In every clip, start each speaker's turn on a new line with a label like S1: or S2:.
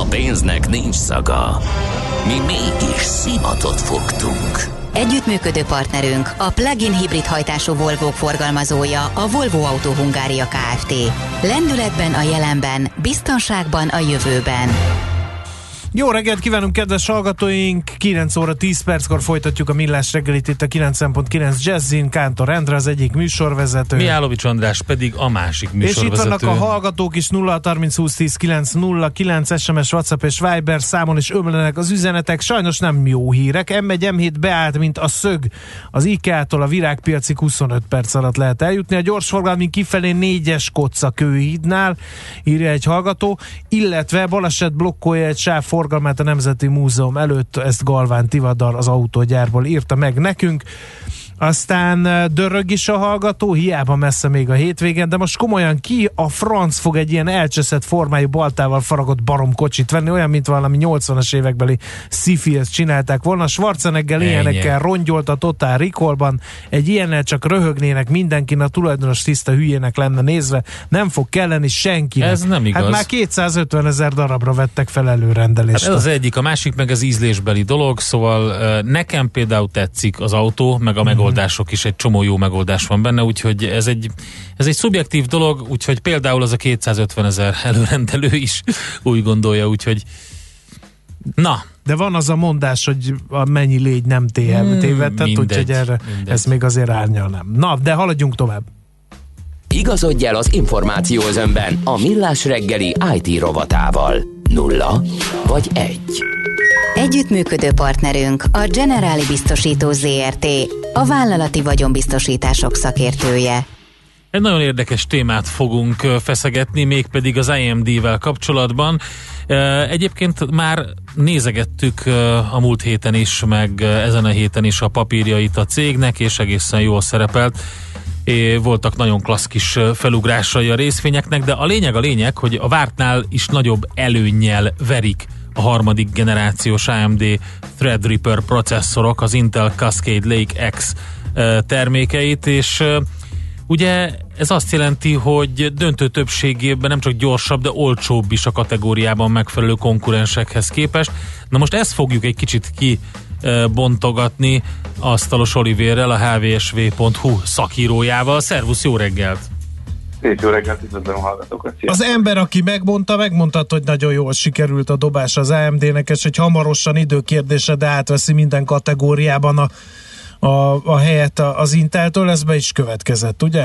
S1: A pénznek nincs szaga. Mi mégis szimatot fogtunk.
S2: Együttműködő partnerünk a plug-in hibrid hajtású volvo forgalmazója a Volvo Auto Hungária Kft. Lendületben a jelenben, biztonságban a jövőben.
S3: Jó reggelt kívánunk, kedves hallgatóink! 9 óra 10 perckor folytatjuk a Millás reggelit itt a 9.9 Jazzin. Kántor Endre az egyik műsorvezető.
S4: Miálovics András pedig a másik műsorvezető.
S3: És itt vannak a hallgatók is 0 30 20 10 9 0 9 SMS, WhatsApp és Viber számon is ömlenek az üzenetek. Sajnos nem jó hírek. M1 M7 beállt, mint a szög. Az IKEA-tól a virágpiacig 25 perc alatt lehet eljutni. A gyorsforgalmi kifelé négyes kocca kőhídnál, írja egy hallgató, illetve baleset blokkolja egy sáv forgalmát a Nemzeti Múzeum előtt, ezt Galván Tivadar az autógyárból írta meg nekünk. Aztán dörög is a hallgató, hiába messze még a hétvégen, de most komolyan ki a franc fog egy ilyen elcseszett formájú baltával faragott baromkocsit venni, olyan, mint valami 80-as évekbeli sci csinálták volna. Schwarzenegger ilyenekkel rongyolt a Total Recallban, egy ilyennel csak röhögnének mindenkin, a tulajdonos tiszta hülyének lenne nézve, nem fog kelleni senkinek.
S4: Ez nem igaz.
S3: Hát már 250 ezer darabra vettek fel előrendelést.
S4: Hát ez az egyik, a másik meg az ízlésbeli dolog, szóval nekem például tetszik az autó, meg a mm megoldások is, egy csomó jó megoldás van benne, úgyhogy ez egy, ez egy szubjektív dolog, úgyhogy például az a 250 ezer előrendelő is úgy gondolja, úgyhogy na,
S3: de van az a mondás, hogy a mennyi légy nem hmm, tévedett, úgyhogy erre mindegy. ez még azért árnyal nem. Na, de haladjunk tovább.
S1: Igazodj el az információ önben a Millás reggeli IT rovatával. Nulla vagy egy.
S2: Együttműködő partnerünk a Generáli Biztosító ZRT, a vállalati vagyonbiztosítások szakértője.
S4: Egy nagyon érdekes témát fogunk feszegetni, mégpedig az IMD-vel kapcsolatban. Egyébként már nézegettük a múlt héten is, meg ezen a héten is a papírjait a cégnek, és egészen jól szerepelt. Voltak nagyon klassz kis felugrásai a részvényeknek, de a lényeg a lényeg, hogy a vártnál is nagyobb előnnyel verik a harmadik generációs AMD Threadripper processzorok, az Intel Cascade Lake X termékeit, és ugye ez azt jelenti, hogy döntő többségében nem csak gyorsabb, de olcsóbb is a kategóriában megfelelő konkurensekhez képest. Na most ezt fogjuk egy kicsit ki bontogatni Asztalos Olivérrel, a hvsv.hu szakírójával. Szervusz, jó reggelt!
S5: Szép jó reggelt, üdvözlöm a hallgatókat.
S3: Az ember, aki megmondta, megmondta, hogy nagyon jól sikerült a dobás az AMD-nek, és hogy hamarosan időkérdése, de átveszi minden kategóriában a, a, a helyet az Inteltől, ez be is következett, ugye?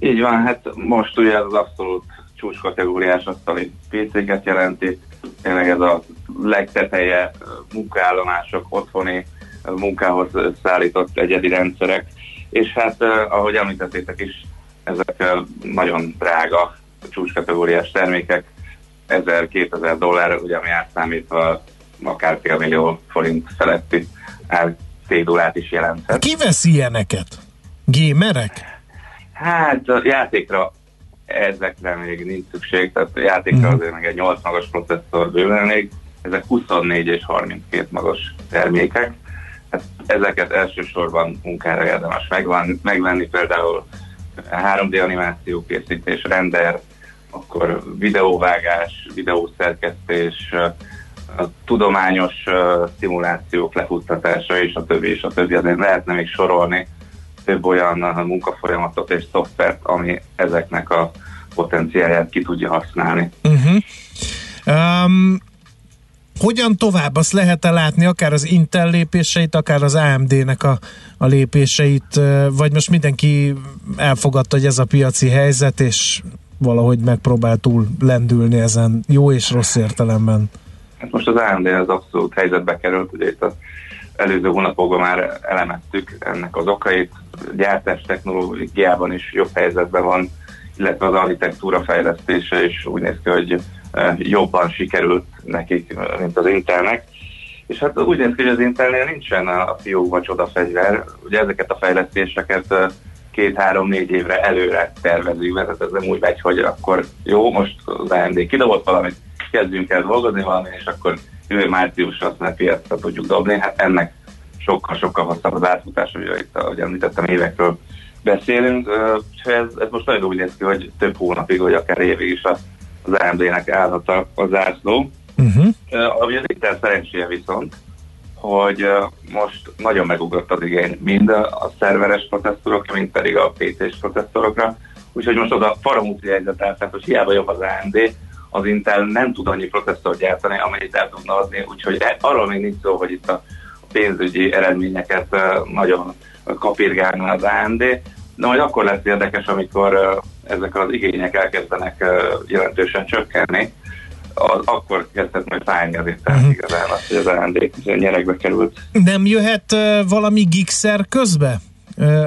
S5: Így van, hát most ugye az abszolút csúcskategóriás asztali PC-ket jelenti, tényleg ez a legteteje munkaállomások, otthoni munkához szállított egyedi rendszerek, és hát ahogy említettétek is, ezek nagyon drága csúcskategóriás termékek, 1000-2000 dollár, ugye ami átszámítva akár fél millió forint feletti cédulát is jelenthet.
S3: Ki vesz ilyeneket? Gémerek?
S5: Hát a játékra ezekre még nincs szükség, tehát a játékra uh-huh. azért meg egy 8 magas processzor bőven még, ezek 24 és 32 magas termékek. Hát ezeket elsősorban munkára érdemes megvenni, megvenni például 3D animáció készítés, render, akkor videóvágás, videószerkesztés, tudományos szimulációk lefuttatása és a többi, és a többi. Azért lehetne még sorolni több olyan munkafolyamatot és szoftvert, ami ezeknek a potenciáját ki tudja használni.
S3: Uh-huh. Um, hogyan tovább? Azt lehet-e látni akár az Intel lépéseit, akár az AMD-nek a, a lépéseit, vagy most mindenki elfogadta, hogy ez a piaci helyzet, és valahogy megpróbál túl lendülni ezen jó és rossz értelemben?
S5: Hát most az AMD az abszolút helyzetbe került, ugye itt az előző hónapokban már elemeztük ennek az okait, gyártás technológiában is jobb helyzetben van, illetve az architektúra fejlesztése is úgy néz ki, hogy jobban sikerült nekik, mint az Intelnek. És hát úgy néz ki, hogy az Intelnél nincsen a fiókba csoda fegyver. Ugye ezeket a fejlesztéseket két-három-négy évre előre tervezünk, mert ez nem úgy megy, hogy akkor jó, most az AMD kidobott valamit, kezdjünk el dolgozni valami, és akkor jövő márciusra azt már piacra tudjuk dobni. Hát ennek sokkal-sokkal hosszabb az átfutás, ugye itt, ahogy említettem, évekről beszélünk, és ez, ez most nagyon úgy néz ki, hogy több hónapig, vagy akár évig is az AMD-nek állhat a, a zászló. Uh-huh. Ami az Intel szerencséje viszont, hogy most nagyon megugrott az igény mind a szerveres processzorokra, mind pedig a PC-s processzorokra, úgyhogy most az a faramúti helyzet áll, hogy hiába jobb az AMD, az Intel nem tud annyi processzort gyártani, amennyit el tudna adni, úgyhogy e- arról még nincs szó, hogy itt a pénzügyi eredményeket nagyon kapirgálna az AMD, de majd akkor lesz érdekes, amikor ezek az igények elkezdenek jelentősen csökkenni, az, akkor kezdett majd fájni az internet uh-huh. igazán azt, hogy az AMD nyerekbe került.
S3: Nem jöhet uh, valami gigszer közbe?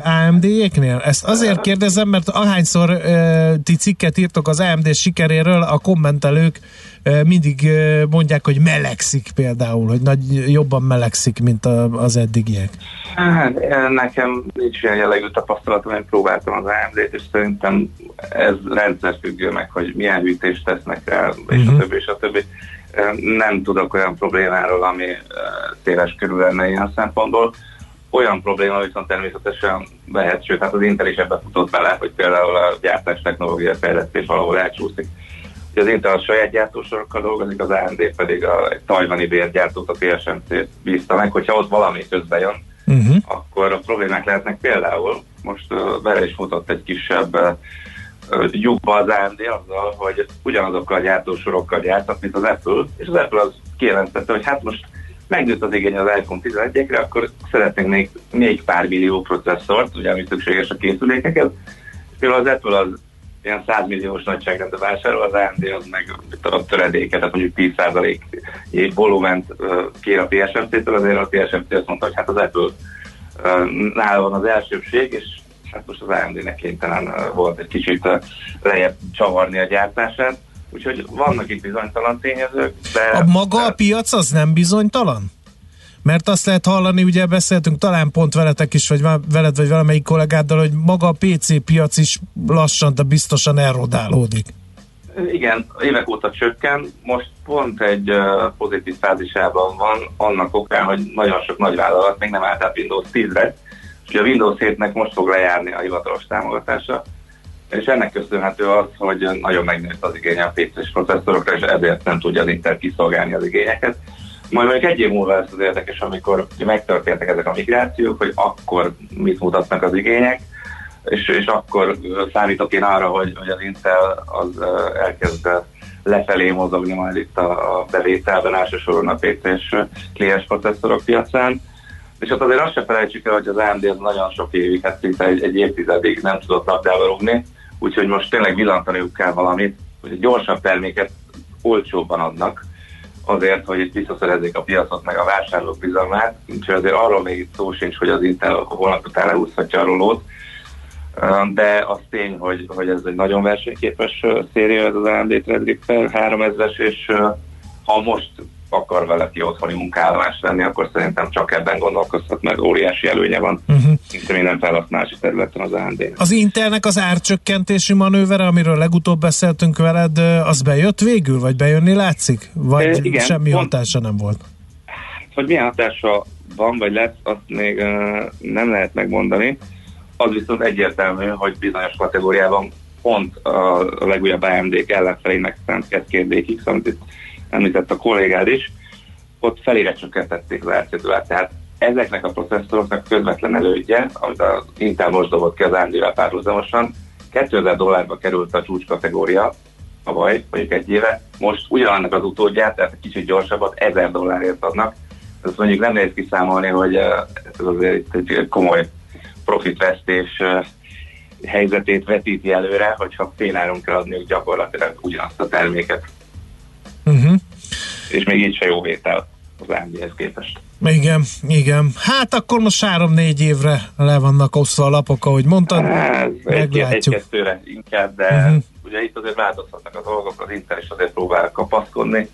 S3: AMD-éknél? Ezt azért kérdezem, mert ahányszor uh, ti cikket írtok az AMD sikeréről, a kommentelők uh, mindig mondják, hogy melegszik például, hogy nagy, jobban melegszik, mint a, az eddigiek.
S5: Hát, nekem nincs ilyen jellegű tapasztalatom, én próbáltam az AMD-t, és szerintem ez rendszer függő meg, hogy milyen hűtést tesznek rá, és uh-huh. a többi, és a többi. Nem tudok olyan problémáról, ami széles körül lenne ilyen szempontból olyan probléma viszont természetesen lehet, sőt, hát az Intel is ebbe futott bele, hogy például a gyártás technológia fejlesztés valahol elcsúszik. Az Intel a saját gyártósorokkal dolgozik, az AMD pedig a tajvani bérgyártót, a TSMC-t bízta meg, hogyha ott valami közben jön, uh-huh. akkor a problémák lehetnek például, most uh, bele is futott egy kisebb uh, lyukba az AMD azzal, hogy ugyanazokkal a gyártósorokkal gyártat, mint az Apple, és az Apple az kijelentette, hogy hát most megnőtt az igény az iPhone 11-ekre, akkor szeretnénk még, még pár millió processzort, ugye ami szükséges a készülékeket. Például az Apple az ilyen 100 milliós nagyságrendbe vásárol, az AMD az meg a töredéket, tehát mondjuk 10% volument kér a TSMC-től, azért a TSMC azt mondta, hogy hát az Apple nála van az elsőbség, és hát most az AMD-nek kénytelen volt egy kicsit lejjebb csavarni a gyártását. Úgyhogy vannak itt bizonytalan tényezők, de...
S3: A maga a piac az nem bizonytalan? Mert azt lehet hallani, ugye beszéltünk talán pont veletek is, vagy veled, vagy valamelyik kollégáddal, hogy maga a PC piac is lassan, de biztosan elrodálódik.
S5: Igen, évek óta csökken, most pont egy pozitív fázisában van, annak okán, hogy nagyon sok nagyvállalat még nem állt át Windows 10-re, és a Windows 7-nek most fog lejárni a hivatalos támogatása, és ennek köszönhető az, hogy nagyon megnőtt az igény a PC-s processzorokra, és ezért nem tudja az Intel kiszolgálni az igényeket. Majd mondjuk egy év múlva lesz az érdekes, amikor megtörténtek ezek a migrációk, hogy akkor mit mutatnak az igények, és, és akkor számítok én arra, hogy, hogy az Intel az elkezd lefelé mozogni majd itt a, a bevételben, elsősorban a PC-s kliens processzorok piacán. És ott azért azt se felejtsük el, hogy az AMD az nagyon sok évig, hát szinte egy, egy évtizedig nem tudott labdába rúgni, úgyhogy most tényleg villantaniuk kell valamit, hogy gyorsabb terméket olcsóbban adnak, azért, hogy itt visszaszerezzék a piacot, meg a vásárlók bizalmát. Úgyhogy azért arról még itt szó sincs, hogy az Intel holnap után lehúzhatja a rolót. De az tény, hogy, hogy ez egy nagyon versenyképes széria, ez az AMD Threadripper 3000-es, és ha most akar vele ki otthoni munkállomást venni, akkor szerintem csak ebben gondolkozhat, mert óriási előnye van uh-huh. Szinte minden felhasználási területen az AMD.
S3: Az Intelnek az árcsökkentési manővere, amiről legutóbb beszéltünk veled, az bejött végül, vagy bejönni látszik? Vagy e, igen, semmi pont, hatása nem volt?
S5: Hogy milyen hatása van, vagy lesz, azt még uh, nem lehet megmondani. Az viszont egyértelmű, hogy bizonyos kategóriában pont a, a legújabb AMD-k ellenfelének szánt 2 amit itt említett a kollégád is, ott felére csökkentették az árcédulát. Tehát ezeknek a processzoroknak közvetlen elődje, amit az Intel most dobott ki az AMD-vel párhuzamosan, 2000 dollárba került a csúcs kategória, a baj, mondjuk egy éve, most ugyanannak az utódját, tehát egy kicsit gyorsabbat, 1000 dollárért adnak. Ez mondjuk nem nehéz kiszámolni, hogy ez azért egy komoly profitvesztés helyzetét vetíti előre, hogyha féláron kell adniuk gyakorlatilag ugyanazt a terméket. Uh-huh. És még így se jó vétel az AMD-hez képest.
S3: Igen, igen. Hát akkor most három-négy évre le vannak osztva a lapok, ahogy mondtad. Hát,
S5: meglátjuk. Egy-kettőre inkább, de uh-huh. ugye itt azért változhatnak a dolgok, az Intel is azért próbál kapaszkodni.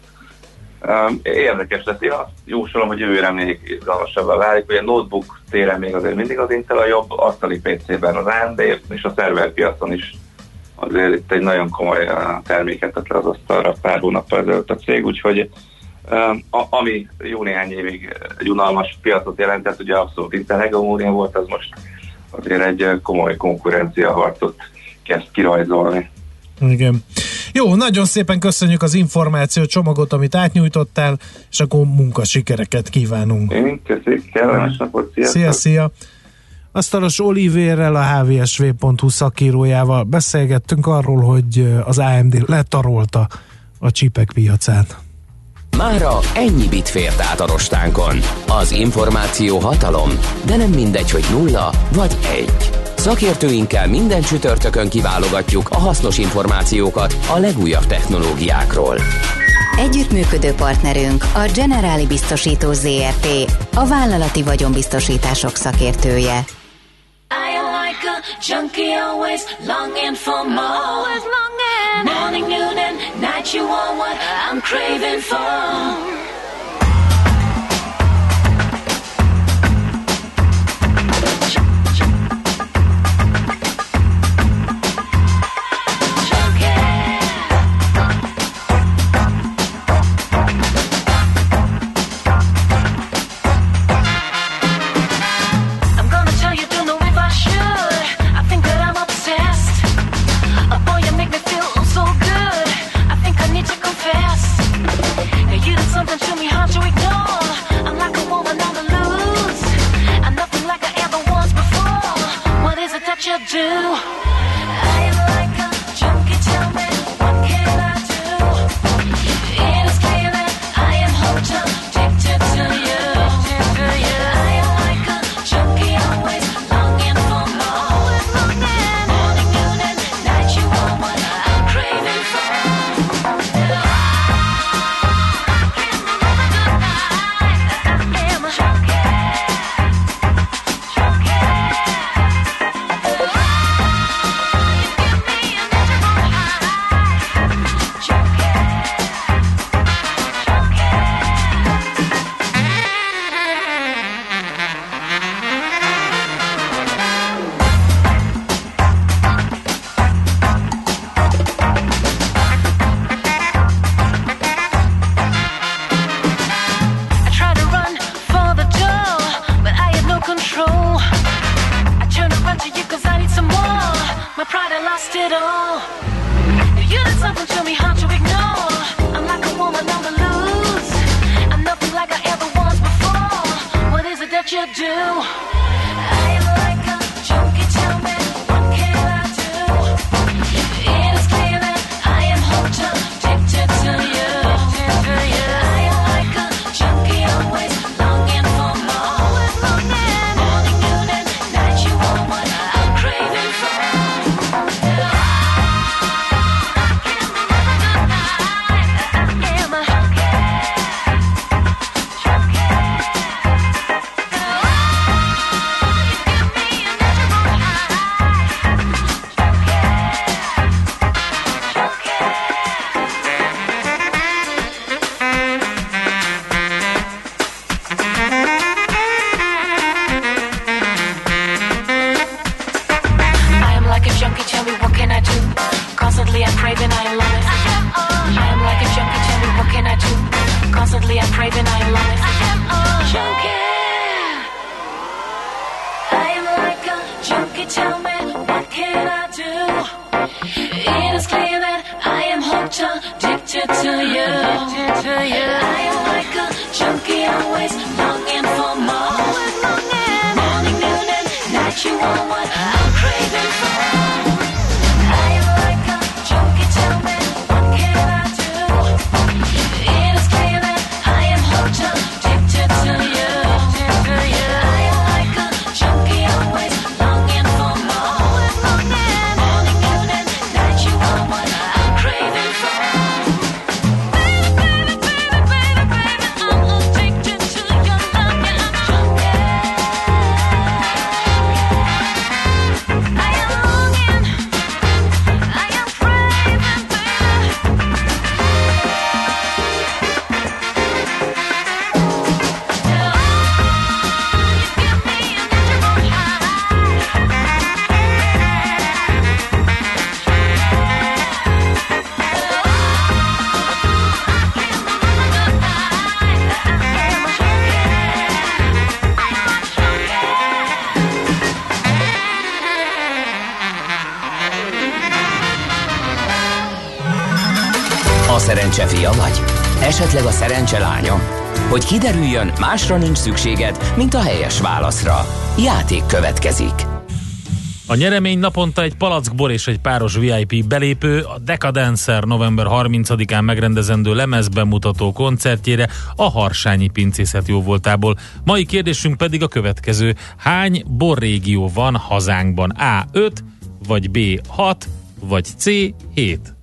S5: Um, érdekes lesz. Én azt jósolom, hogy jövőre még izgalmasabbá válik. Ugye a notebook téren még azért mindig az Intel a jobb, asztali PC-ben az AMD, és a szerverpiacon is azért itt egy nagyon komoly terméket tett le az asztalra pár hónappal ezelőtt a cég, úgyhogy a, ami jó néhány évig egy unalmas piacot jelentett, ugye abszolút Intel hegemónia volt, az most azért egy komoly konkurencia harcot kezd kirajzolni.
S3: Igen. Jó, nagyon szépen köszönjük az információ csomagot, amit átnyújtottál, és akkor munkasikereket kívánunk.
S5: Én köszönjük, kellemes napot, sziasztok!
S3: Szia, szia! Asztalos Olivérrel, a hvsv.hu szakírójával beszélgettünk arról, hogy az AMD letarolta a csipek piacát.
S1: Mára ennyi bit fért át a rostánkon. Az információ hatalom, de nem mindegy, hogy nulla vagy egy. Szakértőinkkel minden csütörtökön kiválogatjuk a hasznos információkat a legújabb technológiákról.
S2: Együttműködő partnerünk a Generáli Biztosító ZRT, a vállalati vagyonbiztosítások szakértője. I like a junkie always longing for more. Always longing. Morning, noon and night you are what I'm craving for. to you. I am like a junkie, always longing for more. Always longing. Morning, noon, and night, you want what I'm craving for.
S1: Szerencse fia vagy? Esetleg a szerencse lánya? Hogy kiderüljön, másra nincs szükséged, mint a helyes válaszra. Játék következik.
S4: A nyeremény naponta egy palackbor és egy páros VIP belépő a Decadancer november 30-án megrendezendő lemezbemutató koncertjére a Harsányi Pincészet jóvoltából. Mai kérdésünk pedig a következő. Hány borrégió van hazánkban? A. 5, vagy B. 6, vagy C. 7?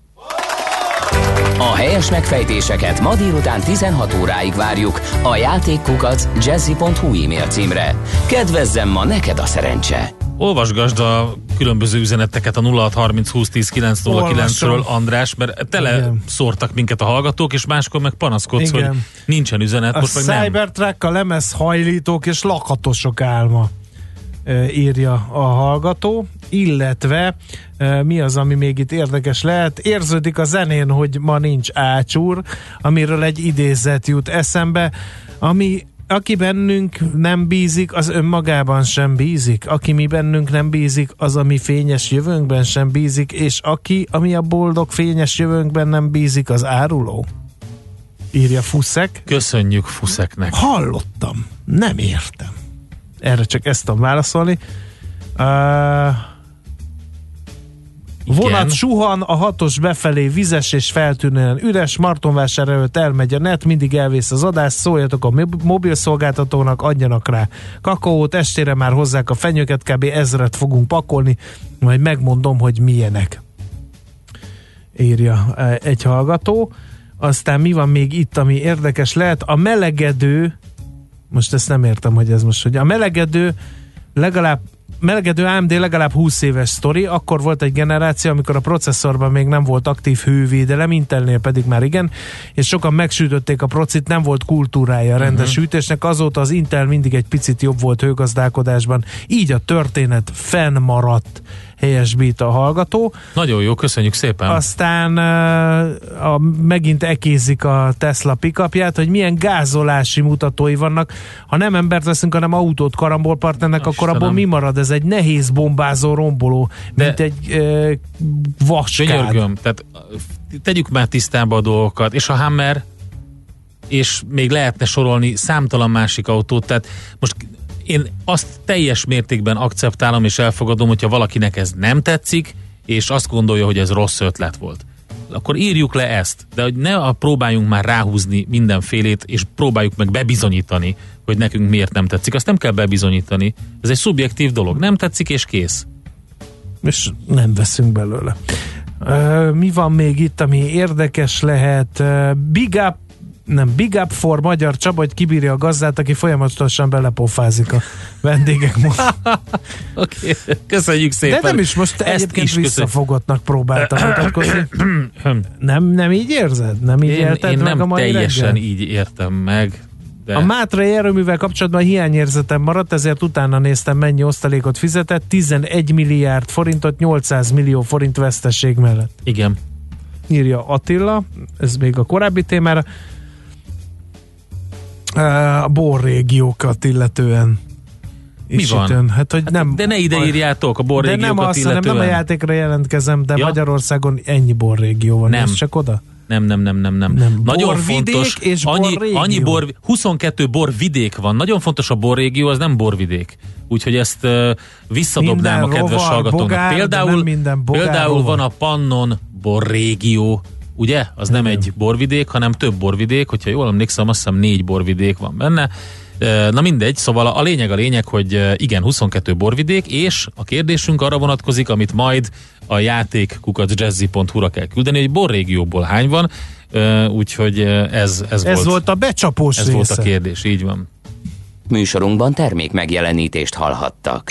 S1: A helyes megfejtéseket ma délután 16 óráig várjuk a játékkukac jazzy.hu e-mail címre. Kedvezzem ma neked a szerencse!
S4: Olvasgasd a különböző üzeneteket a 0630 20 10 909-ről, András, mert tele Igen. szórtak minket a hallgatók, és máskor meg panaszkodsz, Igen. hogy nincsen üzenet.
S3: A most meg Cybertruck a lemez hajlítók és lakatosok álma írja a hallgató, illetve mi az, ami még itt érdekes lehet. Érződik a zenén, hogy ma nincs ácsúr, amiről egy idézet jut eszembe, ami aki bennünk nem bízik, az önmagában sem bízik. Aki mi bennünk nem bízik, az a mi fényes jövőnkben sem bízik, és aki, ami a boldog fényes jövőnkben nem bízik, az áruló. Írja Fuszek.
S4: Köszönjük Fuszeknek.
S3: Hallottam, nem értem. Erre csak ezt tudom válaszolni. Uh, Vonat suhan, a hatos befelé vizes és feltűnően üres, Martonvásár előtt elmegy a net, mindig elvész az adás, szóljatok a mobil szolgáltatónak, adjanak rá kakaót, estére már hozzák a fenyőket, kb. ezret fogunk pakolni, majd megmondom, hogy milyenek. Írja e, egy hallgató. Aztán mi van még itt, ami érdekes lehet? A melegedő, most ezt nem értem, hogy ez most, hogy a melegedő legalább melegedő AMD legalább 20 éves sztori, akkor volt egy generáció, amikor a processzorban még nem volt aktív hővédelem, Intelnél pedig már igen, és sokan megsütötték a procit, nem volt kultúrája a rendes uh-huh. sütésnek, azóta az Intel mindig egy picit jobb volt hőgazdálkodásban, így a történet fennmaradt helyesbít a hallgató.
S4: Nagyon jó, köszönjük szépen.
S3: Aztán a, megint ekézik a Tesla pikapját, hogy milyen gázolási mutatói vannak. Ha nem embert veszünk, hanem autót karambolpartnernek, akkor abból mi marad? Ez egy nehéz bombázó romboló, De mint egy e, vaskád. Könyörgöm,
S4: tehát tegyük már tisztába a dolgokat, és a Hammer és még lehetne sorolni számtalan másik autót, tehát most én azt teljes mértékben akceptálom és elfogadom, hogyha valakinek ez nem tetszik, és azt gondolja, hogy ez rossz ötlet volt. Akkor írjuk le ezt, de hogy ne a próbáljunk már ráhúzni mindenfélét, és próbáljuk meg bebizonyítani, hogy nekünk miért nem tetszik. Azt nem kell bebizonyítani. Ez egy szubjektív dolog. Nem tetszik, és kész.
S3: És nem veszünk belőle. Mi van még itt, ami érdekes lehet? Big up nem, big up for Magyar Csaba, hogy kibírja a gazdát, aki folyamatosan belepofázik a vendégek
S4: Oké, okay. köszönjük szépen.
S3: De nem is most Ezt egyébként is visszafogottnak próbáltam mutatkozni. nem, nem így érzed? Nem így
S4: én, én
S3: meg
S4: nem
S3: a mai
S4: teljesen
S3: reggel?
S4: így értem meg.
S3: De... A Mátrai erőművel kapcsolatban hiányérzetem maradt, ezért utána néztem, mennyi osztalékot fizetett. 11 milliárd forintot, 800 millió forint veszteség mellett.
S4: Igen.
S3: Írja Attila, ez még a korábbi témára a borrégiókat illetően
S4: mi van?
S3: Hát, hogy nem,
S4: de ne ide írjátok a borrégiókat
S3: De nem azt, illetően. nem a játékra jelentkezem, de ja? Magyarországon ennyi borrégió van. Nem. Ez csak oda?
S4: Nem, nem, nem, nem, nem. nem. Nagyon fontos.
S3: És
S4: annyi,
S3: borrégió.
S4: annyi bor, 22 borvidék van. Nagyon fontos a borrégió, az nem borvidék. Úgyhogy ezt uh, visszadobnám minden a kedves hallgatónak. Például, minden például van a Pannon borrégió, ugye? Az nem Igen. egy borvidék, hanem több borvidék, hogyha jól emlékszem, azt hiszem négy borvidék van benne. Na mindegy, szóval a lényeg a lényeg, hogy igen, 22 borvidék, és a kérdésünk arra vonatkozik, amit majd a játék kukacjazzy.hu-ra kell küldeni, hogy borrégióból hány van, úgyhogy ez, ez,
S3: ez
S4: volt,
S3: volt a becsapós
S4: Ez része. volt a kérdés, így van.
S1: Műsorunkban termék megjelenítést hallhattak.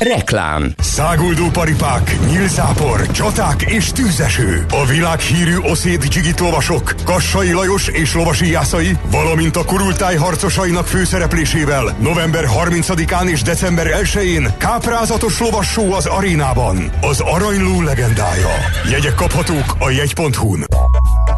S1: Reklám
S6: Száguldó paripák, nyílzápor, csaták és tűzeső. A világhírű oszéd dzsigit lovasok, Kassai Lajos és lovasi jászai, valamint a kurultáj harcosainak főszereplésével november 30-án és december 1-én káprázatos lovassó az arénában. Az aranyló legendája. Jegyek kaphatók a jegy.hu-n.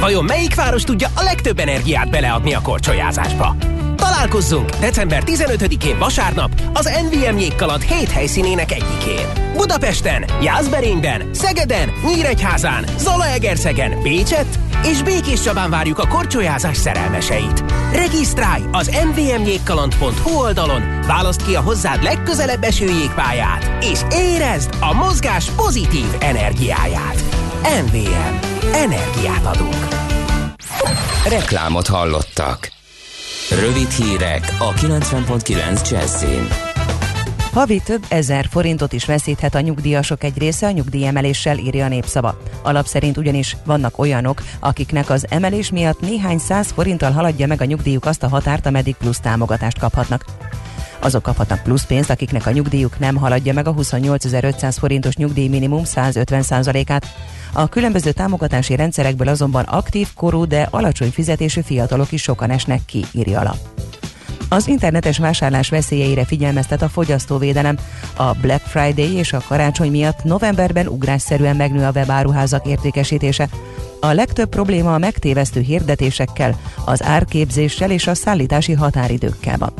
S7: Vajon melyik város tudja a legtöbb energiát beleadni a korcsolyázásba? Találkozzunk december 15-én vasárnap az NVM jégkaland 7 helyszínének egyikén. Budapesten, Jászberényben, Szegeden, Nyíregyházán, Zalaegerszegen, Pécset és Békés Csabán várjuk a korcsolyázás szerelmeseit. Regisztrálj az nvmjégkaland.hu oldalon, válaszd ki a hozzád legközelebb eső jégpályát, és érezd a mozgás pozitív energiáját. NVM. Energiát adunk.
S1: Reklámot hallottak. Rövid hírek a 90.9 Jazzin.
S8: Havi több ezer forintot is veszíthet a nyugdíjasok egy része a nyugdíjemeléssel, írja a népszava. Alap szerint ugyanis vannak olyanok, akiknek az emelés miatt néhány száz forinttal haladja meg a nyugdíjuk azt a határt, ameddig plusz támogatást kaphatnak. Azok kaphatnak plusz pénzt, akiknek a nyugdíjuk nem haladja meg a 28.500 forintos nyugdíj minimum 150%-át. A különböző támogatási rendszerekből azonban aktív, korú, de alacsony fizetésű fiatalok is sokan esnek ki, írja alap. Az internetes vásárlás veszélyeire figyelmeztet a fogyasztóvédelem. A Black Friday és a karácsony miatt novemberben ugrásszerűen megnő a webáruházak értékesítése. A legtöbb probléma a megtévesztő hirdetésekkel, az árképzéssel és a szállítási határidőkkel van.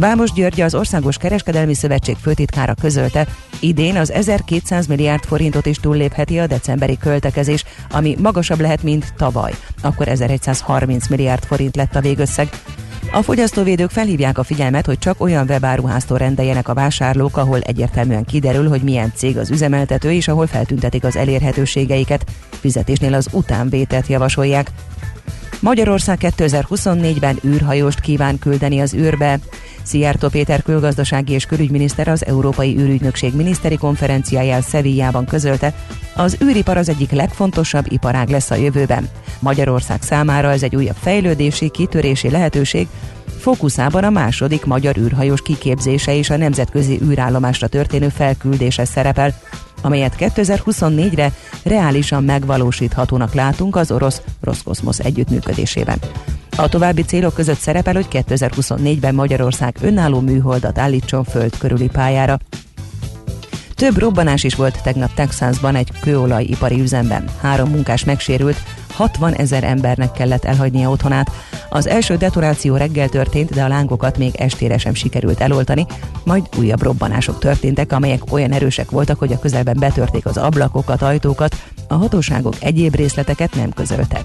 S8: Vámos György, az Országos Kereskedelmi Szövetség főtitkára közölte, idén az 1200 milliárd forintot is túllépheti a decemberi költekezés, ami magasabb lehet, mint tavaly. Akkor 1130 milliárd forint lett a végösszeg. A fogyasztóvédők felhívják a figyelmet, hogy csak olyan webáruháztól rendeljenek a vásárlók, ahol egyértelműen kiderül, hogy milyen cég az üzemeltető, és ahol feltüntetik az elérhetőségeiket. Fizetésnél az utánvételt javasolják. Magyarország 2024-ben űrhajóst kíván küldeni az űrbe. Szijjártó Péter külgazdasági és külügyminiszter az Európai űrügynökség miniszteri konferenciáján Szevijában közölte, az űripar az egyik legfontosabb iparág lesz a jövőben. Magyarország számára ez egy újabb fejlődési, kitörési lehetőség, Fókuszában a második magyar űrhajós kiképzése és a nemzetközi űrállomásra történő felküldése szerepel, amelyet 2024-re reálisan megvalósíthatónak látunk az orosz Roszkoszmosz együttműködésében. A további célok között szerepel, hogy 2024-ben Magyarország önálló műholdat állítson föld körüli pályára. Több robbanás is volt tegnap Texasban egy kőolajipari üzemben. Három munkás megsérült, 60 ezer embernek kellett elhagynia otthonát. Az első detonáció reggel történt, de a lángokat még estére sem sikerült eloltani, majd újabb robbanások történtek, amelyek olyan erősek voltak, hogy a közelben betörték az ablakokat, ajtókat, a hatóságok egyéb részleteket nem közöltek.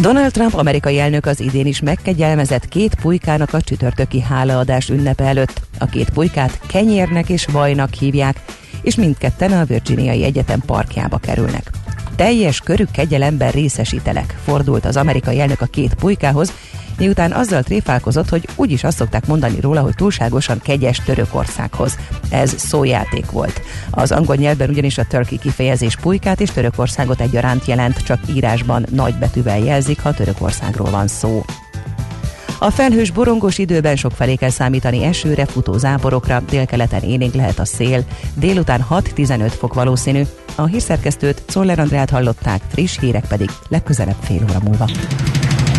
S8: Donald Trump amerikai elnök az idén is megkegyelmezett két pulykának a csütörtöki hálaadás ünnepe előtt. A két pulykát kenyérnek és vajnak hívják, és mindketten a Virginiai Egyetem parkjába kerülnek. Teljes körű kegyelemben részesítelek, fordult az amerikai elnök a két pulykához, miután azzal tréfálkozott, hogy úgyis azt szokták mondani róla, hogy túlságosan kegyes Törökországhoz. Ez szójáték volt. Az angol nyelvben ugyanis a turkey kifejezés pulykát és Törökországot egyaránt jelent, csak írásban nagy betűvel jelzik, ha Törökországról van szó. A felhős borongos időben sok felé kell számítani esőre, futó záporokra, délkeleten élénk lehet a szél, délután 6-15 fok valószínű. A hírszerkesztőt Czoller Andrát hallották, friss hírek pedig legközelebb fél óra múlva.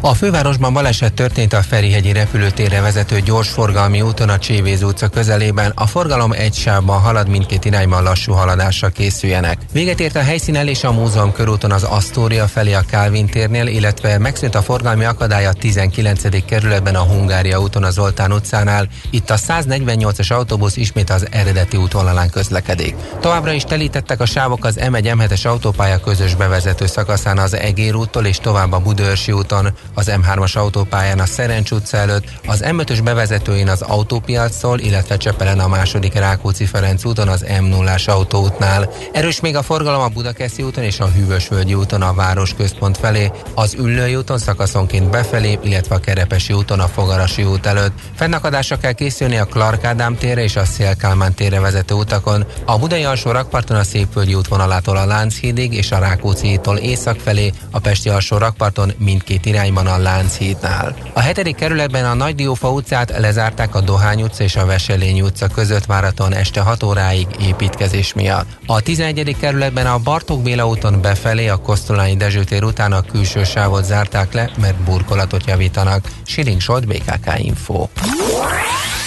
S9: A fővárosban baleset történt a Ferihegyi repülőtérre vezető gyorsforgalmi úton a Csévéz utca közelében. A forgalom egy sávban halad, mindkét irányban lassú haladásra készüljenek. Véget ért a helyszínen és a múzeum körúton az Astoria felé a Kálvin térnél, illetve megszűnt a forgalmi akadály a 19. kerületben a Hungária úton a Zoltán utcánál. Itt a 148-as autóbusz ismét az eredeti útvonalán közlekedik. Továbbra is telítettek a sávok az M1 M7-es autópálya közös bevezető szakaszán az Egér úttól és tovább a Budőrsi úton az M3-as autópályán a Szerencs utca előtt, az M5-ös bevezetőin az autópiactól, illetve Csepelen a második Rákóczi-Ferenc úton az M0-as autóútnál. Erős még a forgalom a Budakeszi úton és a Hűvösvölgyi úton a város központ felé, az Üllői úton szakaszonként befelé, illetve a Kerepesi úton a Fogarasi út előtt. Fennakadásra kell készülni a Clark Ádám térre és a Szélkálmán térre vezető utakon, a Budai alsó rakparton a Szépvölgyi útvonalától a Lánchídig és a Rákóczi-tól észak felé, a Pesti alsó rakparton mindkét irányban a Lánchídnál. A hetedik kerületben a Nagy Diófa utcát lezárták a Dohány utca és a Veselény utca között váraton este 6 óráig építkezés miatt. A 11. kerületben a Bartók Béla úton befelé a Kosztolányi Dezső tér után a külső sávot zárták le, mert burkolatot javítanak. Siling Solt, BKK Info.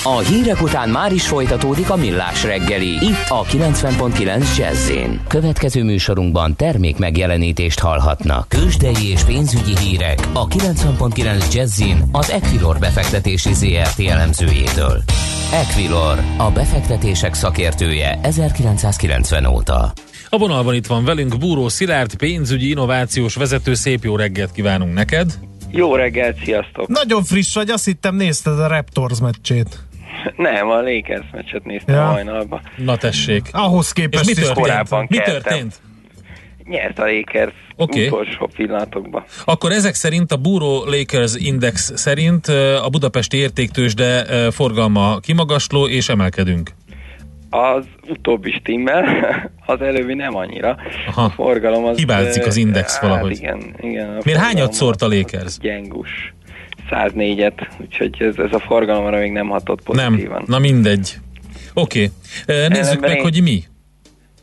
S1: A hírek után már is folytatódik a millás reggeli. Itt a 90.9 jazz Következő műsorunkban termék megjelenítést hallhatnak. Kősdei és pénzügyi hírek a 90.9 jazz az Equilor befektetési ZRT elemzőjétől. Equilor, a befektetések szakértője 1990 óta.
S4: A vonalban itt van velünk Búró Szilárd, pénzügyi innovációs vezető. Szép jó reggelt kívánunk neked!
S10: Jó reggelt, sziasztok!
S3: Nagyon friss vagy, azt hittem nézted a Raptors meccsét.
S10: Nem, a Lakers meccset néztem ja. hajnalban.
S4: Na tessék.
S3: Ahhoz képest
S4: És mi történt?
S10: korábban
S4: mi
S10: keltem.
S4: történt?
S10: Nyert a Lakers
S4: Oké.
S10: utolsó pillanatokban.
S4: Akkor ezek szerint a Buro Lakers Index szerint ö, a budapesti értéktősde ö, forgalma kimagasló és emelkedünk.
S10: Az utóbbi stimmel, az előbbi nem annyira.
S4: Aha.
S10: A forgalom az...
S4: Hibázik az index
S10: hát
S4: valahogy.
S10: igen, igen. a
S4: Miért hányat szórt a Lakers?
S10: Gyengus. 104-et, úgyhogy ez, ez a forgalomra még nem hatott
S4: Nem,
S10: pozitívan.
S4: na mindegy. Oké, okay. nézzük
S10: Ellenben
S4: meg,
S10: én-
S4: hogy mi.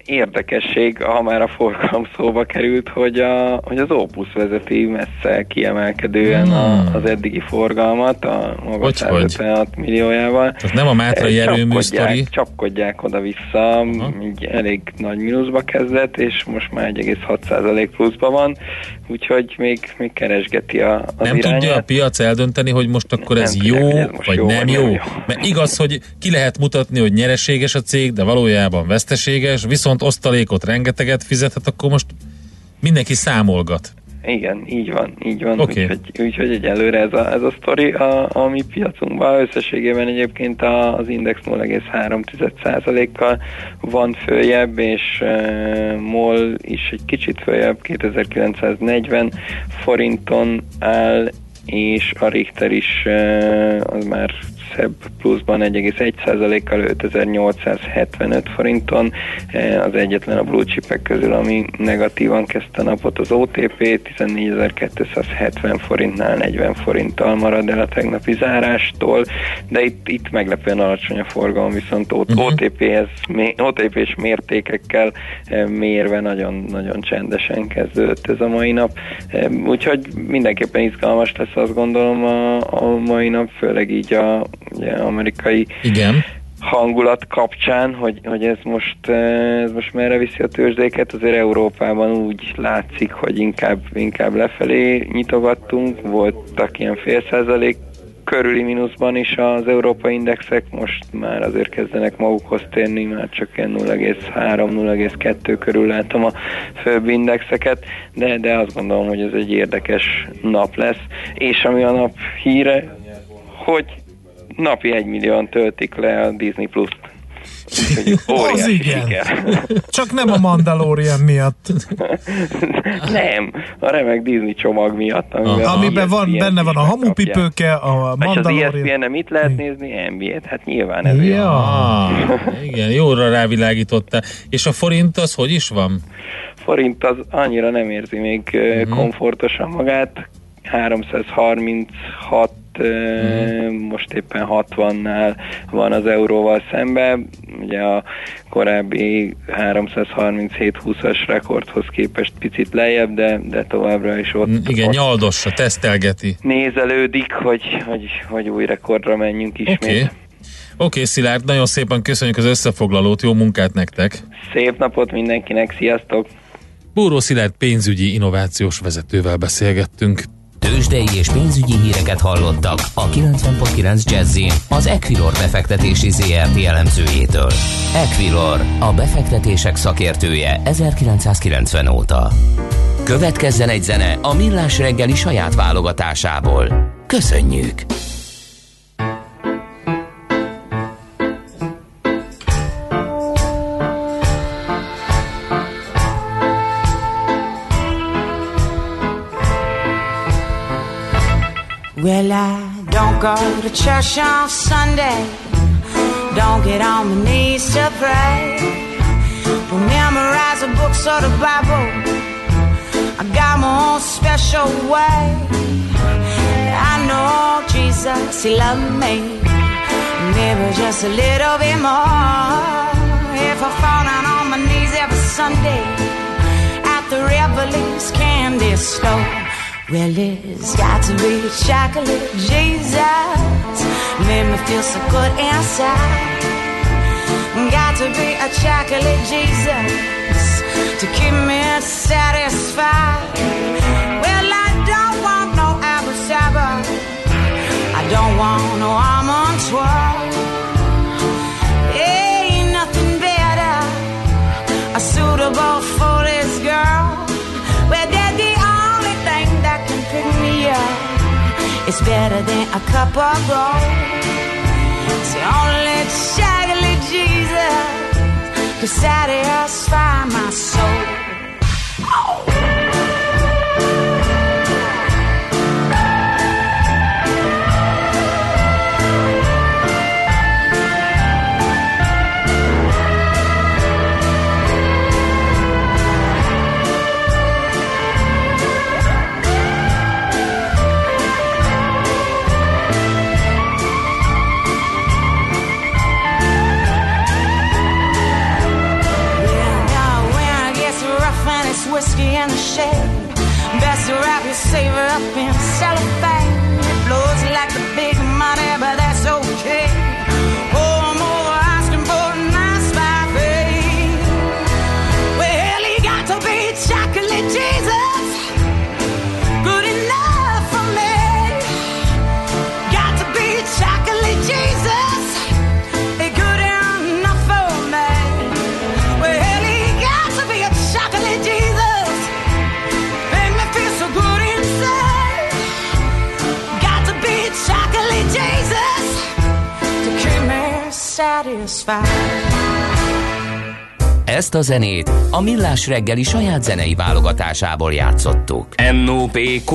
S10: Érdekesség, ha már a forgalom szóba került, hogy, a, hogy az Opus vezeti messze kiemelkedően a,
S4: Hmm.
S10: az eddigi forgalmat, a maga
S4: Hogy,
S10: 156 milliójával.
S4: Tehát nem a Mátrai erőmű sztori.
S10: Csapkodják oda-vissza, így elég nagy mínuszba kezdett, és most már 1,6% pluszba van, úgyhogy még, még keresgeti a, az
S4: Nem
S10: irányát.
S4: tudja a piac eldönteni, hogy most akkor
S10: Nem
S4: ez jó,
S10: ez
S4: vagy
S10: jó,
S4: nem jó.
S10: jó.
S4: Mert igaz, hogy ki lehet mutatni, hogy nyereséges a cég, de valójában veszteséges, viszont osztalékot rengeteget fizethet, akkor most mindenki számolgat.
S10: Igen, így van, így van.
S4: Oké.
S10: Úgyhogy, úgyhogy egyelőre ez a, ez a sztori a, a mi piacunkban. Összességében egyébként a, az Index 0,3%-kal van följebb, és uh, MOL is egy kicsit följebb, 2940 forinton áll, és a Richter is uh, az már szebb pluszban 1,1%-kal 5875 forinton. Eh, Az egyetlen a blue chipek közül, ami negatívan kezdte a napot az OTP, 14270 forintnál 40 forinttal marad el a tegnapi zárástól, de itt, itt meglepően alacsony a forgalom, viszont O-
S4: Mhm.
S10: OTP-hez, OTP-s mértékekkel eh, mérve nagyon-nagyon csendesen kezdődött ez a mai nap. Eh, Úgyhogy mindenképpen izgalmas lesz azt gondolom a, a mai nap, főleg így a ugye, amerikai
S4: Igen.
S10: hangulat kapcsán, hogy, hogy ez most eh, ez most merre viszi a tőzsdéket, azért Európában úgy látszik, hogy inkább, inkább lefelé nyitogattunk, voltak ilyen fél százalék körüli mínuszban is az európai indexek, most már azért kezdenek magukhoz térni, már csak ilyen 0,3-0,2 körül látom a főbb indexeket, de, de azt gondolom, hogy ez egy érdekes nap lesz, és ami a nap híre, hogy napi egy millióan töltik le a Disney Plus-t. Úgyhogy
S3: Az igen.
S10: siker.
S3: Csak nem a Mandalorian miatt.
S10: Nem, a remek Disney csomag miatt. Amiben,
S3: Aha. Amiben van, benne van a hamupipőke, a
S10: megkapják. És az
S3: Mandalorian.
S10: ESPN-en mit lehet nézni? NBA-t. Hát nyilván ez
S3: Ja.
S4: Ah, igen, jóra rávilágította. És a forint az hogy is van?
S10: forint az annyira nem érzi még
S4: Mhm.
S10: uh-huh. komfortosan magát. 336 most éppen 60-nál van az euróval szemben, ugye a korábbi 337-20-as rekordhoz képest picit lejjebb, de, de továbbra is ott.
S4: Mm, igen,
S10: ott
S4: nyaldossa, tesztelgeti.
S10: Nézelődik, hogy, hogy, hogy új rekordra menjünk ismét.
S4: Oké, okay. okay, Szilárd, nagyon szépen köszönjük az összefoglalót, jó munkát nektek!
S10: Szép napot mindenkinek, sziasztok!
S4: Búró Szilárd pénzügyi innovációs vezetővel beszélgettünk.
S1: Tőzsdei és pénzügyi híreket hallottak a 90.9 jazz az Equilor befektetési ZRT elemzőjétől. Equilor, a befektetések szakértője 1990 óta. Következzen egy zene a Millás reggeli saját válogatásából. Köszönjük!
S11: Well, I don't go to church on Sunday. Don't get on my knees to pray. Don't memorize the books or the Bible. I got my own special way. I know Jesus, He loved me. Maybe just a little bit more. If I fall down on my knees every Sunday at the Revelings candy store. Well, it's got to be chocolate Jesus. Made me feel so good inside. Got to be a chocolate Jesus to keep me satisfied. Well, I don't want no apple sabba. I don't want no almond twirl. Ain't nothing better, suitable for this girl. It's better than a cup of gold. It's the only chocolate Jesus could satisfy my soul. A
S1: zenét a Millás reggeli saját zenei válogatásából játszottuk.
S12: NOPQ,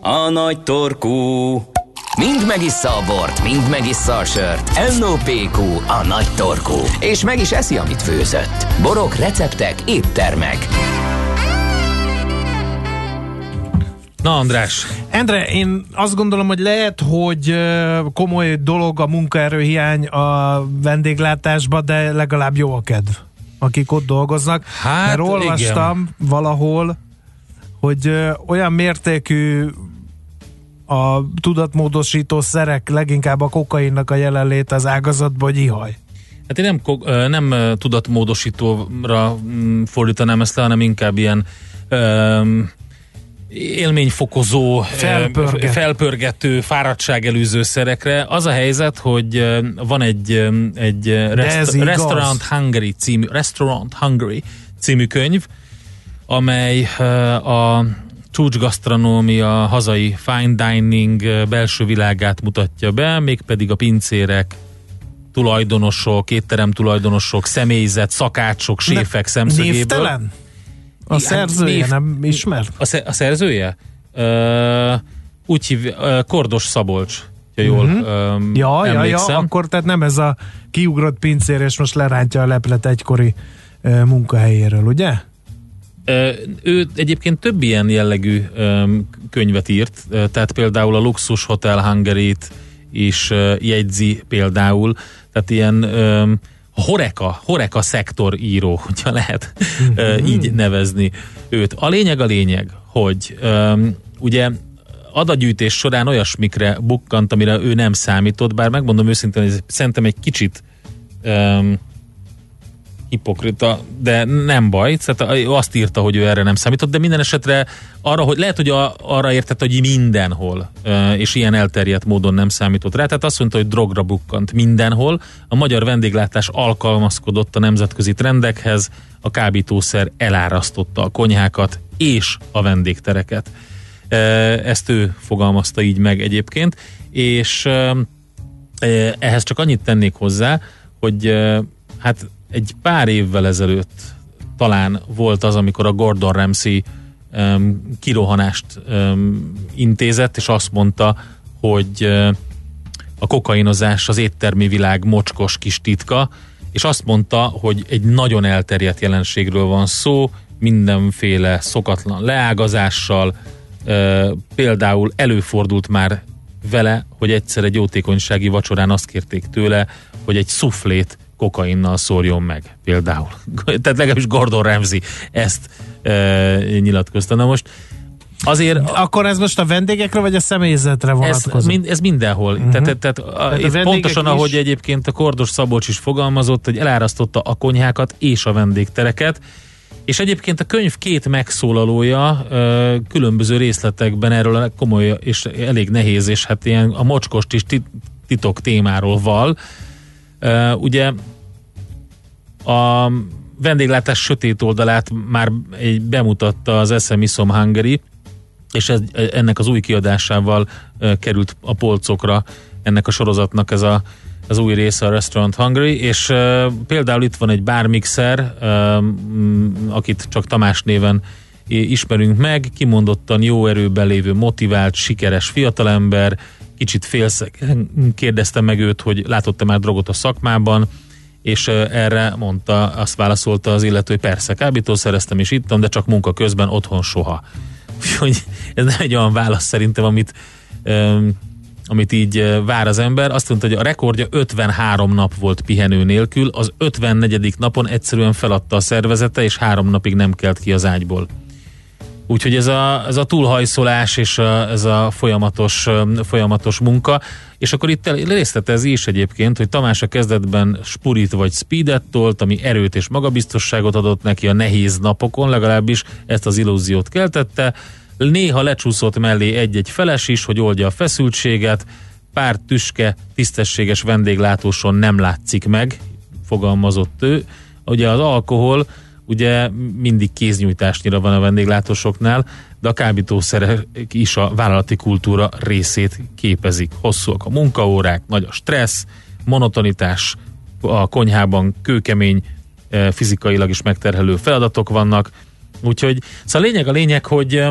S12: a nagy torkú.
S1: Mind megissza a bort, mind megissza a sört. NOPQ, a nagy torkú. És meg is eszi, amit főzött. Borok, receptek, éttermek.
S4: Na András,
S3: Endre, én azt gondolom, hogy lehet, hogy komoly dolog a munkaerőhiány a vendéglátásba, de legalább jó a kedv, akik ott dolgoznak.
S4: Hát,
S3: Mert olvastam valahol, hogy ö, olyan mértékű a tudatmódosító szerek, leginkább a kokainnak a jelenlét az ágazatban, hogy ihaj.
S4: hát én nem, nem tudatmódosítóra mm, fordítanám ezt le, hanem inkább ilyen öm, élményfokozó,
S3: Felpörget.
S4: felpörgető, fáradtságelőző szerekre. Az a helyzet, hogy van egy, egy rest-. Restaurant Hungary című, Restaurant Hungary című könyv, amely a csúcsgasztronómia, hazai fine dining belső világát mutatja be, mégpedig a pincérek, tulajdonosok, étterem tulajdonosok, személyzet, szakácsok, séfek szemszögéből.
S3: Névtelen? A szerzője
S4: név-
S3: nem ismert?
S4: A, sze- a szerzője? Ö, úgy hív, ö, Kordos Szabolcs, ha jól
S3: Mhm.
S4: uh-huh.
S3: Ja, ja, ja, akkor tehát nem ez a kiugrott pincér, és most lerántja a leplet egykori ö, munkahelyéről, ugye?
S4: Ő egyébként több ilyen jellegű könyvet írt, tehát például a Luxus Hotel Hungary-t is jegyzi például, tehát ilyen Horeka, Horeka szektor író, hogyha lehet mm-hmm. így nevezni őt. A lényeg a lényeg, hogy um, ugye adagyűjtés során olyasmikre bukkant, amire ő nem számított, bár megmondom őszintén, hogy szerintem egy kicsit um, hipokrita, de nem baj, szóval azt írta, hogy ő erre nem számított, de minden esetre arra, hogy lehet, hogy a, arra értett, hogy mindenhol, és ilyen elterjedt módon nem számított rá, tehát azt mondta, hogy drogra bukkant mindenhol, a magyar vendéglátás alkalmazkodott a nemzetközi trendekhez, a kábítószer elárasztotta a konyhákat és a vendégtereket. Ezt ő fogalmazta így meg egyébként, és ehhez csak annyit tennék hozzá, hogy hát egy pár évvel ezelőtt talán volt az, amikor a Gordon Ramsay um, kirohanást um, intézett, és azt mondta, hogy uh, a kokainozás az éttermi világ mocskos kis titka, és azt mondta, hogy egy nagyon elterjedt jelenségről van szó, mindenféle szokatlan leágazással, uh, például előfordult már vele, hogy egyszer egy jótékonysági vacsorán azt kérték tőle, hogy egy szuflét kokainnal szórjon meg, például. Tehát legalábbis Gordon Ramsay ezt e, nyilatkozta. Na most Azért...
S3: Akkor ez most a vendégekre, vagy a személyzetre vonatkozik?
S4: Ez, mind, ez mindenhol. Uh-huh. Tehát, tehát, tehát a pontosan, is... ahogy egyébként a Kordos Szabolcs is fogalmazott, hogy elárasztotta a konyhákat és a vendégtereket, és egyébként a könyv két megszólalója ö, különböző részletekben erről a komoly és elég nehéz, és hát ilyen a mocskost is titok témáról val. Ugye a vendéglátás sötét oldalát már egy bemutatta az SM Isom Hungary, és ez, ennek az új kiadásával került a polcokra ennek a sorozatnak ez a, az új része a Restaurant Hungary, és uh, például itt van egy bármixer, uh, akit csak Tamás néven ismerünk meg, kimondottan jó erőben lévő, motivált, sikeres fiatalember, kicsit félszeg, kérdeztem meg őt, hogy látott-e már drogot a szakmában, és erre mondta, azt válaszolta az illető, hogy persze, kábítószereztem és ittam, de csak munka közben, otthon soha. Úgyhogy ez nem egy olyan válasz szerintem, amit, amit így vár az ember. Azt mondta, hogy a rekordja 53 nap volt pihenő nélkül, az 54. napon egyszerűen feladta a szervezete, és három napig nem kelt ki az ágyból. Úgyhogy ez a, ez a túlhajszolás és a, ez a folyamatos, folyamatos munka. És akkor itt részletezi is egyébként, hogy Tamás a kezdetben spurit vagy speedet tolt, ami erőt és magabiztosságot adott neki a nehéz napokon, legalábbis ezt az illúziót keltette. Néha lecsúszott mellé egy-egy feles is, hogy oldja a feszültséget, pár tüske, tisztességes vendéglátóson nem látszik meg, fogalmazott ő. Ugye az alkohol ugye mindig kéznyújtásnyira van a vendéglátósoknál, de a kábítószerek is a vállalati kultúra részét képezik. Hosszúak a munkaórák, nagy a stressz, monotonitás, a konyhában kőkemény, e, fizikailag is megterhelő feladatok vannak, úgyhogy szóval a lényeg a lényeg, hogy,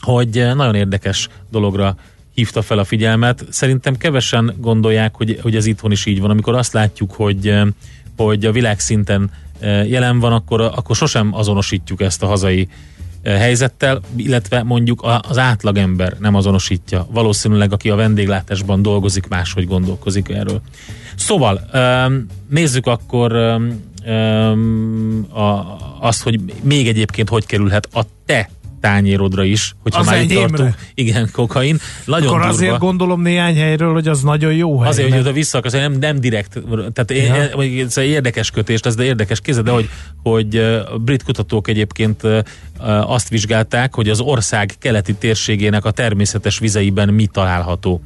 S4: hogy nagyon érdekes dologra hívta fel a figyelmet. Szerintem kevesen gondolják, hogy, hogy ez itthon is így van, amikor azt látjuk, hogy, hogy a világszinten jelen van, akkor, akkor sosem azonosítjuk ezt a hazai helyzettel, illetve mondjuk az átlagember nem azonosítja. Valószínűleg, aki a vendéglátásban dolgozik, máshogy gondolkozik erről. Szóval, nézzük akkor azt, hogy még egyébként hogy kerülhet a te tányérodra is, hogyha
S3: az
S4: már itt tartunk. Igen, kokain. Nagyon
S3: Akkor
S4: durva.
S3: azért gondolom néhány helyről, hogy az nagyon jó hely.
S4: Azért, hogy oda vissza akarsz, nem, nem direkt, tehát ja. ez egy érdekes kötés, ez de érdekes kézed, de hogy, hogy a brit kutatók egyébként azt vizsgálták, hogy az ország keleti térségének a természetes vizeiben mi található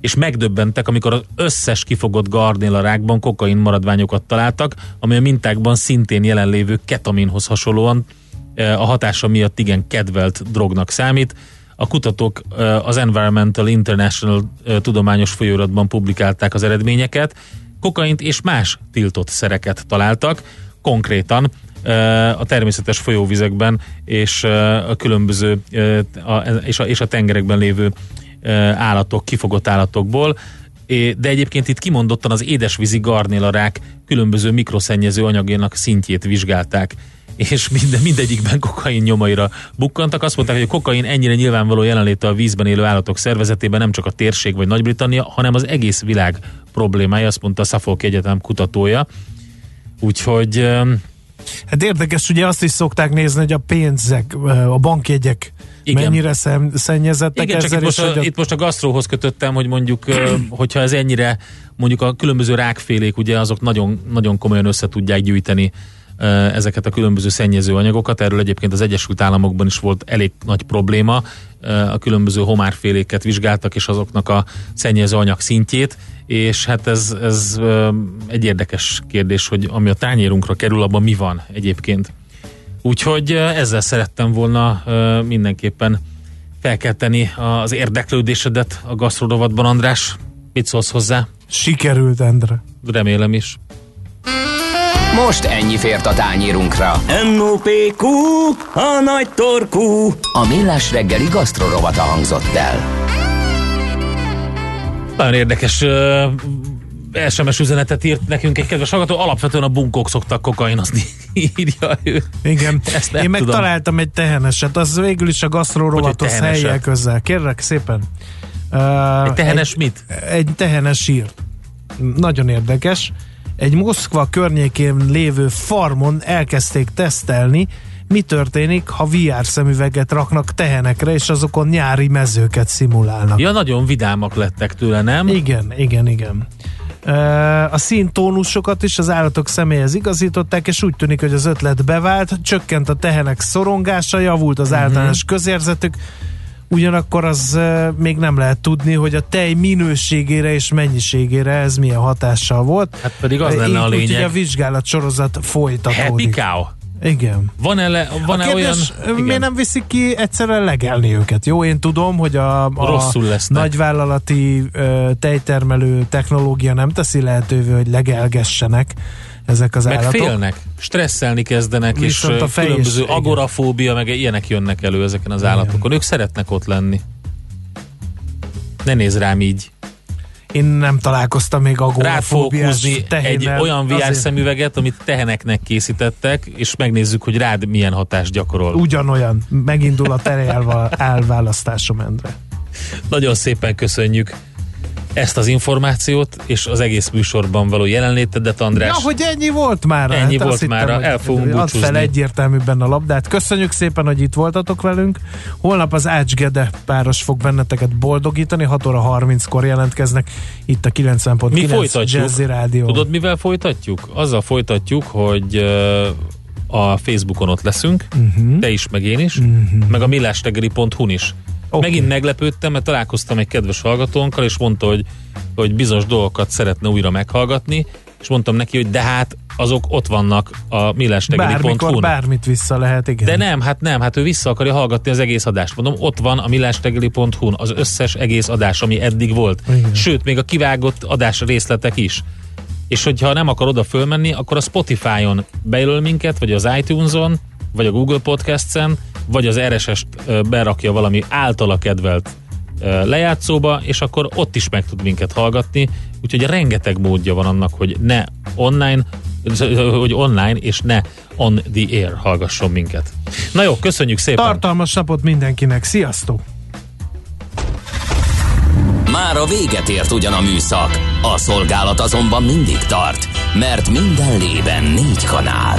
S4: és megdöbbentek, amikor az összes kifogott rákban kokain maradványokat találtak, ami a mintákban szintén jelenlévő ketaminhoz hasonlóan a hatása miatt igen kedvelt drognak számít. A kutatók az Environmental International tudományos folyóiratban publikálták az eredményeket. Kokaint és más tiltott szereket találtak, konkrétan a természetes folyóvizekben és a különböző és a, tengerekben lévő állatok, kifogott állatokból, de egyébként itt kimondottan az édesvízi garnélarák különböző mikroszennyező anyagénak szintjét vizsgálták és minden, mindegyikben kokain nyomaira bukkantak. Azt mondták, hogy a kokain ennyire nyilvánvaló jelenléte a vízben élő állatok szervezetében nem csak a térség vagy Nagy-Britannia, hanem az egész világ problémája, azt mondta a Suffolk Egyetem kutatója. Úgyhogy
S3: Hát érdekes, ugye azt is szokták nézni, hogy a pénzek, a bankjegyek
S4: Igen.
S3: mennyire szem, szennyezettek
S4: Igen, csak
S3: ezzel,
S4: itt most, a,
S3: a,
S4: itt most a gasztróhoz kötöttem, hogy mondjuk, hogyha ez ennyire, mondjuk a különböző rákfélék, ugye azok nagyon, nagyon komolyan össze tudják gyűjteni ezeket a különböző szennyező anyagokat. Erről egyébként az Egyesült Államokban is volt elég nagy probléma. A különböző homárféléket vizsgáltak, és azoknak a szennyező anyag szintjét, és hát ez, ez egy érdekes kérdés, hogy ami a tányérunkra kerül, abban mi van egyébként. Úgyhogy ezzel szerettem volna mindenképpen felkelteni az érdeklődésedet a gasztrorovatban, András. Mit szólsz hozzá?
S3: sikerült, Endre.
S4: Remélem is.
S12: Most ennyi fért a tányérunkra. M.O.P.Q. A nagy torkú. A millás reggeli gasztrorovata hangzott el.
S4: Nagyon érdekes uh, SMS üzenetet írt nekünk egy kedves hallgató. Alapvetően a bunkók szoktak kokainozni, írja ő.
S3: Igen.
S4: Ezt
S3: Én meg
S4: tudom.
S3: találtam egy teheneset, az végül is a gasztrorovatos
S4: egy
S3: helyjel közel. Kérlek szépen. Uh,
S4: Egy tehenes mit?
S3: Egy tehenes sír. Nagyon érdekes. Egy Moszkva környékén lévő farmon elkezdték tesztelni, mi történik, ha VR szemüveget raknak tehenekre, és azokon nyári mezőket szimulálnak.
S4: Ja, nagyon vidámak lettek tőle, nem?
S3: Igen, igen, igen. A színtónusokat is az állatok személyhez igazították, és úgy tűnik, hogy az ötlet bevált, csökkent a tehenek szorongása, javult az általános közérzetük, ugyanakkor az még nem lehet tudni, hogy a tej minőségére és mennyiségére ez milyen hatással volt.
S4: Hát pedig az lenne a
S3: Így- Úgyhogy
S4: lényeg.
S3: a vizsgálat sorozat
S4: Happy
S3: folytatódik.
S4: cow.
S3: Igen.
S4: Van-e, le, van-e
S3: a kérdés,
S4: olyan...
S3: miért nem viszik ki egyszerűen legelni őket? Jó, én tudom, hogy a, a
S4: Rosszul lesznek.
S3: nagyvállalati ö, tejtermelő technológia nem teszi lehetővé, hogy legelgessenek ezek az
S4: Meg
S3: állatok.
S4: félnek, stresszelni kezdenek,
S3: Viszont
S4: és
S3: a
S4: a
S3: fej
S4: különböző
S3: igen.
S4: agorafóbia, meg ilyenek jönnek elő ezeken az állatokon. Ők szeretnek ott lenni. Ne néz rám így.
S3: Én nem találkoztam még agorafóbiás
S4: egy olyan VR
S3: Azért
S4: szemüveget, amit teheneknek készítettek, és megnézzük, hogy rád milyen hatást gyakorol.
S3: Ugyanolyan. Megindul a terejel elválasztásom, Endre.
S4: Nagyon szépen köszönjük ezt az információt, és az egész műsorban való jelenlétedet, András.
S3: Ja, hogy ennyi volt már.
S4: Ennyi volt
S3: azt
S4: mára,
S3: hogy
S4: el fogunk búcsúzni.
S3: fel egyértelműbben a labdát. Köszönjük szépen, hogy itt voltatok velünk. Holnap az Ács Gede páros fog benneteket boldogítani. 6 óra 30-kor jelentkeznek itt a
S4: Mi
S3: 90.9
S4: folytatjuk.
S3: Jazzy Rádió.
S4: Tudod, mivel folytatjuk? Azzal folytatjuk, hogy a Facebookon ott leszünk, uh-huh. te is, meg én is, uh-huh. meg a millástegeli.hu-n is. Okay. Megint meglepődtem, mert találkoztam egy kedves hallgatónkkal, és mondta, hogy, hogy bizonyos dolgokat szeretne újra meghallgatni, és mondtam neki, hogy de hát azok ott vannak a millástegeli.hu-n.
S3: bármit vissza lehet, igen.
S4: De nem, hát nem, hát ő vissza akarja hallgatni az egész adást. Mondom, ott van a millástegeli.hu-n az összes egész adás, ami eddig volt.
S3: Igen.
S4: Sőt, még a kivágott adás részletek is. És hogyha nem akar oda fölmenni, akkor a Spotify-on bejelöl minket, vagy az iTunes-on, vagy a Google Podcast-en, vagy az RSS-t berakja valami általa kedvelt lejátszóba, és akkor ott is meg tud minket hallgatni. Úgyhogy rengeteg módja van annak, hogy ne online, hogy online, és ne on the air hallgasson minket. Na jó, köszönjük szépen!
S3: Tartalmas napot mindenkinek. Sziasztok!
S1: Már a véget ért ugyan a műszak, a szolgálat azonban mindig tart, mert minden lében négy kanál.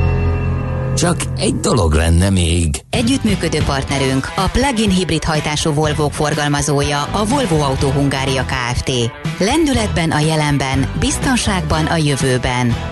S1: Csak egy dolog lenne még.
S2: Együttműködő partnerünk a plug-in hibrid hajtású volvo forgalmazója a Volvo Autó Hungária Kft. Lendületben a jelenben, biztonságban a jövőben.